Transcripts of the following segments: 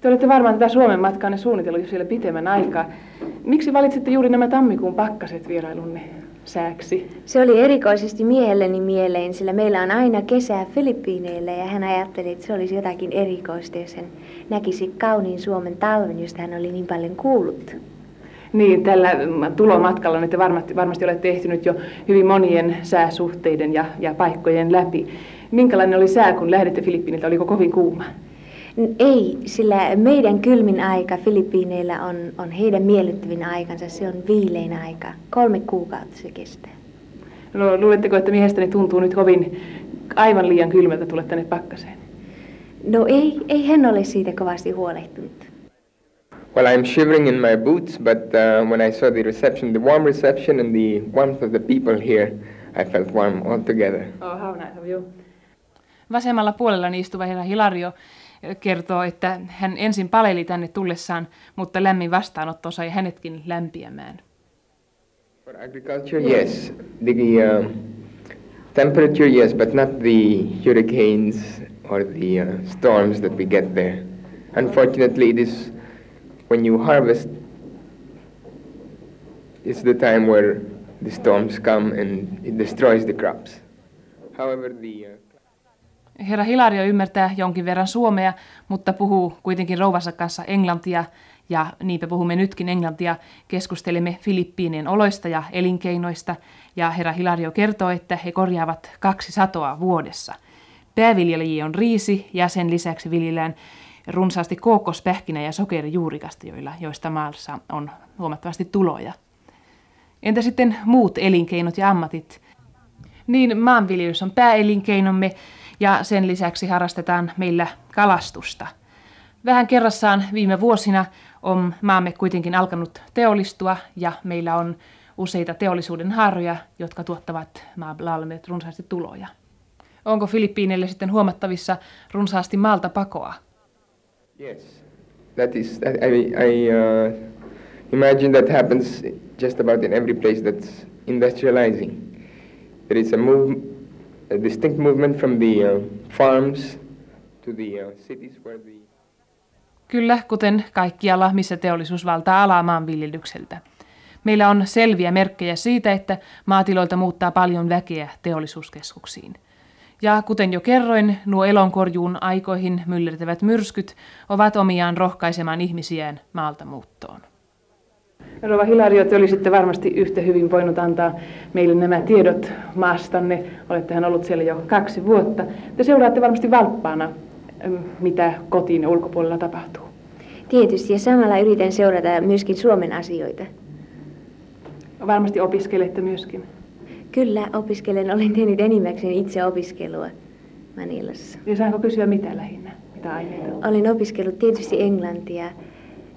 Te olette varmaan tätä Suomen matkaanne suunnitellut jo siellä pitemmän aikaa. Miksi valitsitte juuri nämä tammikuun pakkaset vierailunne sääksi? Se oli erikoisesti miehelleni mieleen, sillä meillä on aina kesää Filippiineillä ja hän ajatteli, että se olisi jotakin erikoista, jos hän näkisi kauniin Suomen talven, josta hän oli niin paljon kuullut. Niin, tällä tulomatkalla te varmasti, varmasti olette ehtinyt jo hyvin monien sääsuhteiden ja, ja paikkojen läpi. Minkälainen oli sää, kun lähditte Filippiiniltä? Oliko kovin kuuma? Ei, sillä meidän kylmin aika Filippiineillä on, on heidän miellyttävin aikansa. Se on viilein aika. Kolme kuukautta se kestää. No, luuletteko, että miehestäni tuntuu nyt hovin aivan liian kylmältä tulla tänne pakkaseen? No ei, ei hän ole siitä kovasti huolehtunut. Well, I'm shivering in my boots, but uh, when I saw the reception, the warm reception and the warmth of the people here, I felt warm altogether. Oh, how nice of you. Vasemmalla puolella istuva herra Hilario kertoo, että hän ensin paleli tänne tullessaan, mutta lämmin vastaanotto sai hänetkin lämpiämään. For agriculture, yes. The uh, temperature, yes, but not the hurricanes or the uh, storms that we get there. Unfortunately, it is when you harvest, it's the time where the storms come and it destroys the crops. However, the uh, Herra Hilario ymmärtää jonkin verran suomea, mutta puhuu kuitenkin rouvansa kanssa englantia, ja niinpä puhumme nytkin englantia. Keskustelemme Filippiinien oloista ja elinkeinoista, ja herra Hilario kertoo, että he korjaavat kaksi satoa vuodessa. Pääviljelijä on riisi, ja sen lisäksi viljellään runsaasti kookospähkinä ja sokerijuurikasta, joilla, joista maassa on huomattavasti tuloja. Entä sitten muut elinkeinot ja ammatit? Niin maanviljelys on pääelinkeinomme, ja sen lisäksi harrastetaan meillä kalastusta. Vähän kerrassaan viime vuosina on maamme kuitenkin alkanut teollistua ja meillä on useita teollisuuden haaroja, jotka tuottavat maallamme runsaasti tuloja. Onko Filippiineille sitten huomattavissa runsaasti maalta pakoa? Yes, that is. I, I uh, imagine that happens just about in every place that's industrializing. There is a move, a distinct movement from the uh, farms to the uh, cities where the Kyllä, kuten kaikkialla, missä teollisuus valtaa alaa maanviljelykseltä. Meillä on selviä merkkejä siitä, että maatiloilta muuttaa paljon väkeä teollisuuskeskuksiin. Ja kuten jo kerroin, nuo elonkorjuun aikoihin myllertävät myrskyt ovat omiaan rohkaisemaan ihmisiään maalta muuttoon. Rova Hilario, te olisitte varmasti yhtä hyvin voinut antaa meille nämä tiedot maastanne. Olettehan ollut siellä jo kaksi vuotta. Te seuraatte varmasti valppaana, mitä kotiin ja ulkopuolella tapahtuu. Tietysti, ja samalla yritän seurata myöskin Suomen asioita. Varmasti opiskelette myöskin. Kyllä, opiskelen. Olen tehnyt enimmäkseen itse opiskelua Manilassa. Ja saanko kysyä mitä lähinnä? Mitä aineita? Olen opiskellut tietysti englantia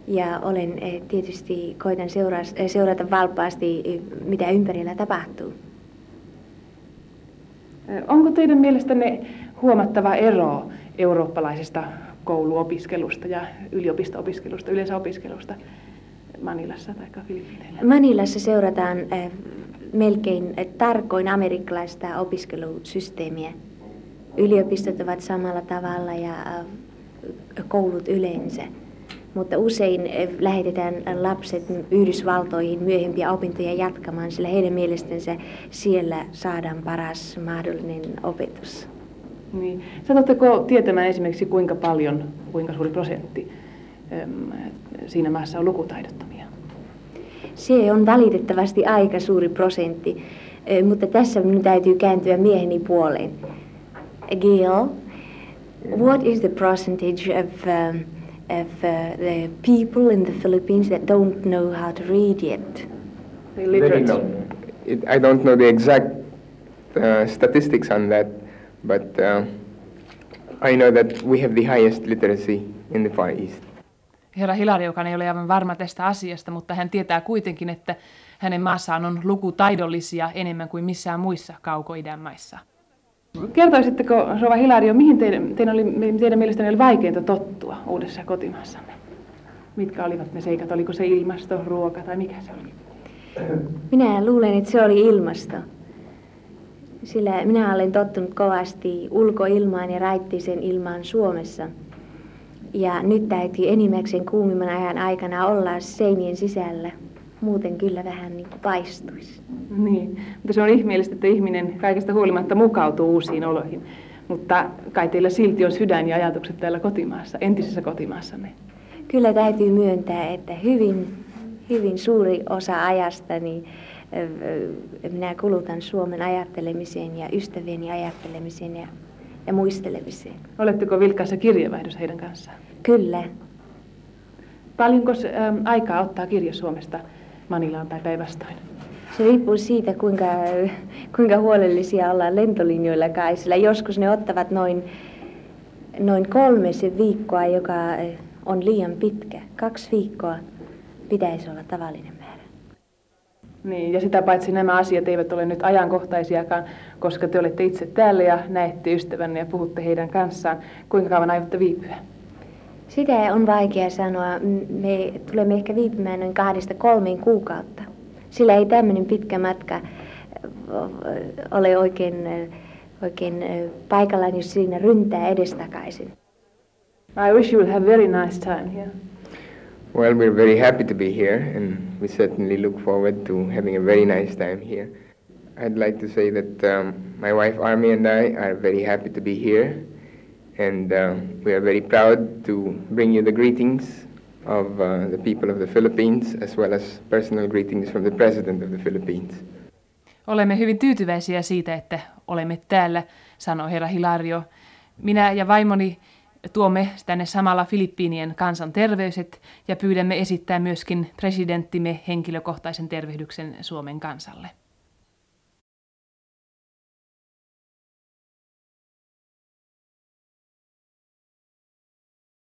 ja olen eh, tietysti koitan seurata, eh, seurata valppaasti, eh, mitä ympärillä tapahtuu. Onko teidän mielestänne huomattava ero eurooppalaisesta kouluopiskelusta ja yliopisto-opiskelusta, yleensä opiskelusta Manilassa tai Filippiineillä? Manilassa seurataan melkein tarkoin amerikkalaista opiskelusysteemiä. Yliopistot ovat samalla tavalla ja koulut yleensä. Mutta usein lähetetään lapset Yhdysvaltoihin myöhempiä opintoja jatkamaan, sillä heidän mielestänsä siellä saadaan paras mahdollinen opetus. Niin. Satutteko tietämään esimerkiksi kuinka paljon, kuinka suuri prosentti siinä maassa on lukutaidottomia? Se on valitettavasti aika suuri prosentti, mutta tässä minun täytyy kääntyä mieheni puoleen. Gail, what is the percentage of, um, of uh, the people in the Philippines that don't know how to read yet? Very low. It, I don't know the exact uh, statistics on that, but uh, I know that we have the highest literacy in the Far East herra Hilari, joka ei ole aivan varma tästä asiasta, mutta hän tietää kuitenkin, että hänen maassaan on lukutaidollisia enemmän kuin missään muissa kaukoidän maissa. Kertoisitteko, Rova Hilario, mihin teidän, teidän, oli, teidän mielestänne oli vaikeinta tottua uudessa kotimaassanne? Mitkä olivat ne seikat? Oliko se ilmasto, ruoka tai mikä se oli? Minä luulen, että se oli ilmasto. Sillä minä olen tottunut kovasti ulkoilmaan ja raittisen ilmaan Suomessa – Ja nyt täytyy enimmäkseen kuumimman ajan aikana olla seinien sisällä. Muuten kyllä vähän niin kuin paistuisi. Niin, mutta se on ihmeellistä, että ihminen kaikesta huolimatta mukautuu uusiin oloihin. Mutta kai teillä silti on sydän ja ajatukset täällä kotimaassa, entisessä kotimaassanne. Kyllä täytyy myöntää, että hyvin, hyvin suuri osa ajastani minä kulutan Suomen ajattelemiseen ja ystävieni ajattelemiseen ja, ja muistelemiseen. Oletteko vilkkaassa kirjeenvaihdossa heidän kanssaan? Kyllä. Paljonko aikaa ottaa kirja Suomesta Manilaan tai päinvastoin? Se riippuu siitä, kuinka, kuinka huolellisia ollaan lentolinjoilla kai, sillä joskus ne ottavat noin, noin kolmesen viikkoa, joka on liian pitkä. Kaksi viikkoa pitäisi olla tavallinen määrä. Niin, ja sitä paitsi nämä asiat eivät ole nyt ajankohtaisiakaan, koska te olette itse täällä ja näette ystävänne ja puhutte heidän kanssaan. Kuinka kauan aiotte viipyä? Sitä on vaikea sanoa. Me tulemme ehkä viipymään noin kahdesta kolmeen kuukautta. Sillä ei tämmöinen pitkä matka ole oikein, oikein paikallaan, jos siinä ryntää edestakaisin. I wish you will have very nice time here. Well, we're very happy to be here, and we certainly look forward to having a very nice time here. I'd like to say that um, my wife Army and I are very happy to be here, and uh, we are very proud to bring you the greetings of uh, the people of the Philippines, as well as personal greetings from the President of the Philippines. Olemme hyvin tyytyväisiä siitä, että olemme täällä, sanoi herra Hilario. Minä ja vaimoni tuomme tänne samalla Filippiinien kansan terveyset ja pyydämme esittää myöskin presidenttimme henkilökohtaisen tervehdyksen Suomen kansalle.